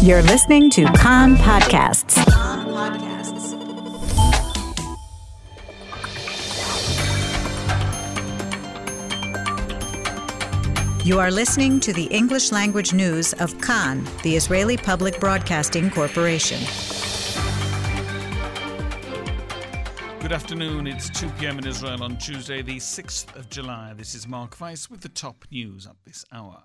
You're listening to Kan Podcasts. You are listening to the English language news of Kan, the Israeli Public Broadcasting Corporation. Good afternoon. It's 2 p.m. in Israel on Tuesday, the 6th of July. This is Mark Weiss with the top news at this hour.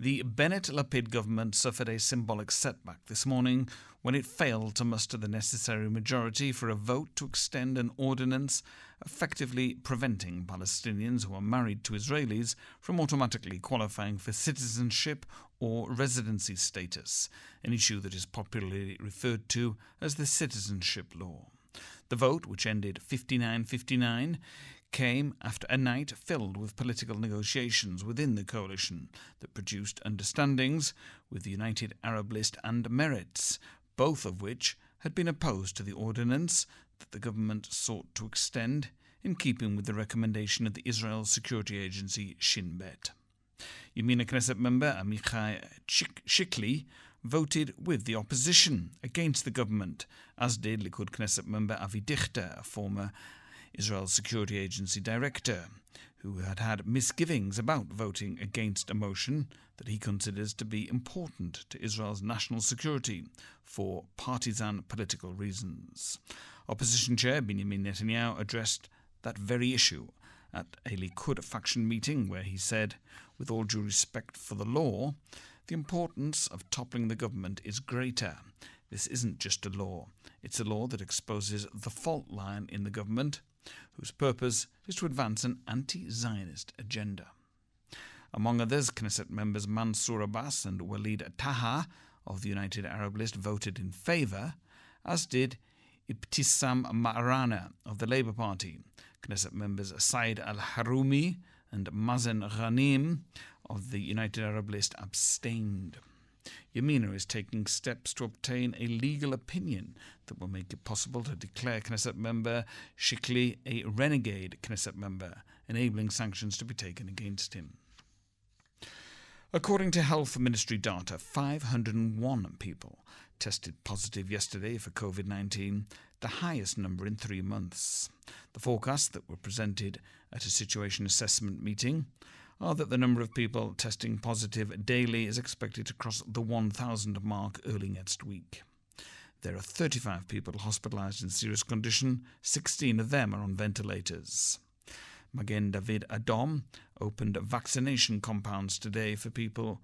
The Bennett Lapid government suffered a symbolic setback this morning when it failed to muster the necessary majority for a vote to extend an ordinance effectively preventing Palestinians who are married to Israelis from automatically qualifying for citizenship or residency status, an issue that is popularly referred to as the citizenship law. The vote, which ended 59 59, came after a night filled with political negotiations within the coalition that produced understandings with the United Arab List and Meretz, both of which had been opposed to the ordinance that the government sought to extend in keeping with the recommendation of the Israel security agency Shin Bet. Yamina Knesset member Amichai Shikli voted with the opposition against the government, as did Likud Knesset member Avi Dichter, a former Israel's security agency director, who had had misgivings about voting against a motion that he considers to be important to Israel's national security for partisan political reasons. Opposition chair Benjamin Netanyahu addressed that very issue at a Likud faction meeting where he said, with all due respect for the law, the importance of toppling the government is greater. This isn't just a law, it's a law that exposes the fault line in the government whose purpose is to advance an anti Zionist agenda. Among others, Knesset members Mansour Abbas and Walid Taha of the United Arab List voted in favour, as did Ibtissam Ma'rana of the Labour Party. Knesset members Said Al Harumi and Mazen Ghanim of the United Arab List abstained. Yamina is taking steps to obtain a legal opinion that will make it possible to declare Knesset member Shikli a renegade Knesset member, enabling sanctions to be taken against him. According to Health Ministry data, 501 people tested positive yesterday for COVID 19, the highest number in three months. The forecasts that were presented at a situation assessment meeting are that the number of people testing positive daily is expected to cross the 1,000 mark early next week. There are 35 people hospitalized in serious condition, 16 of them are on ventilators. Magen David Adom opened vaccination compounds today for people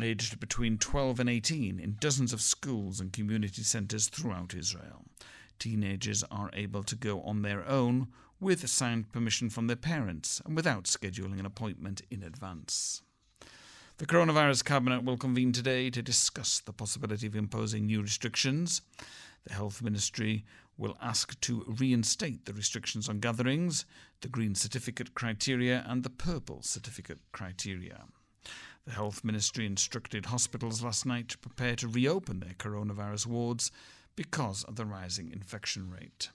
aged between 12 and 18 in dozens of schools and community centres throughout Israel. Teenagers are able to go on their own with signed permission from their parents and without scheduling an appointment in advance. The Coronavirus Cabinet will convene today to discuss the possibility of imposing new restrictions. The Health Ministry will ask to reinstate the restrictions on gatherings, the Green Certificate criteria, and the Purple Certificate criteria. The Health Ministry instructed hospitals last night to prepare to reopen their coronavirus wards because of the rising infection rate.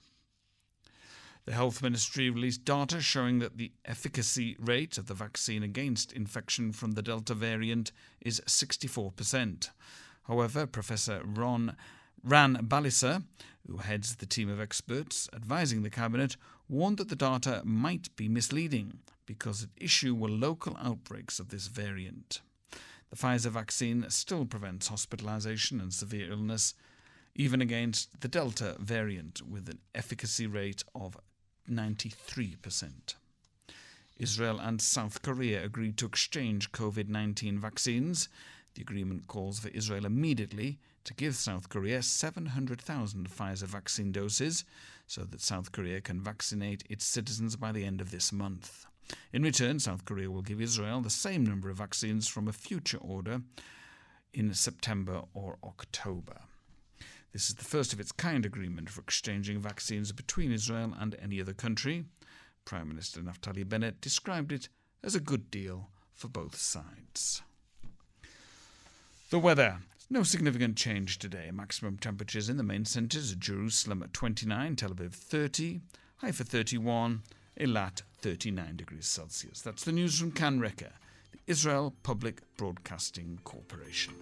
The Health Ministry released data showing that the efficacy rate of the vaccine against infection from the Delta variant is 64%. However, Professor Ron Ran Balicer, who heads the team of experts advising the Cabinet, warned that the data might be misleading because at issue were local outbreaks of this variant. The Pfizer vaccine still prevents hospitalization and severe illness, even against the Delta variant, with an efficacy rate of 93%. Israel and South Korea agreed to exchange COVID 19 vaccines. The agreement calls for Israel immediately to give South Korea 700,000 Pfizer vaccine doses so that South Korea can vaccinate its citizens by the end of this month. In return, South Korea will give Israel the same number of vaccines from a future order in September or October. This is the first of its kind agreement for exchanging vaccines between Israel and any other country. Prime Minister Naftali Bennett described it as a good deal for both sides. The weather. No significant change today. Maximum temperatures in the main centres are Jerusalem at 29, Tel Aviv 30, Haifa 31, Eilat 39 degrees Celsius. That's the news from Kan Reka, the Israel Public Broadcasting Corporation.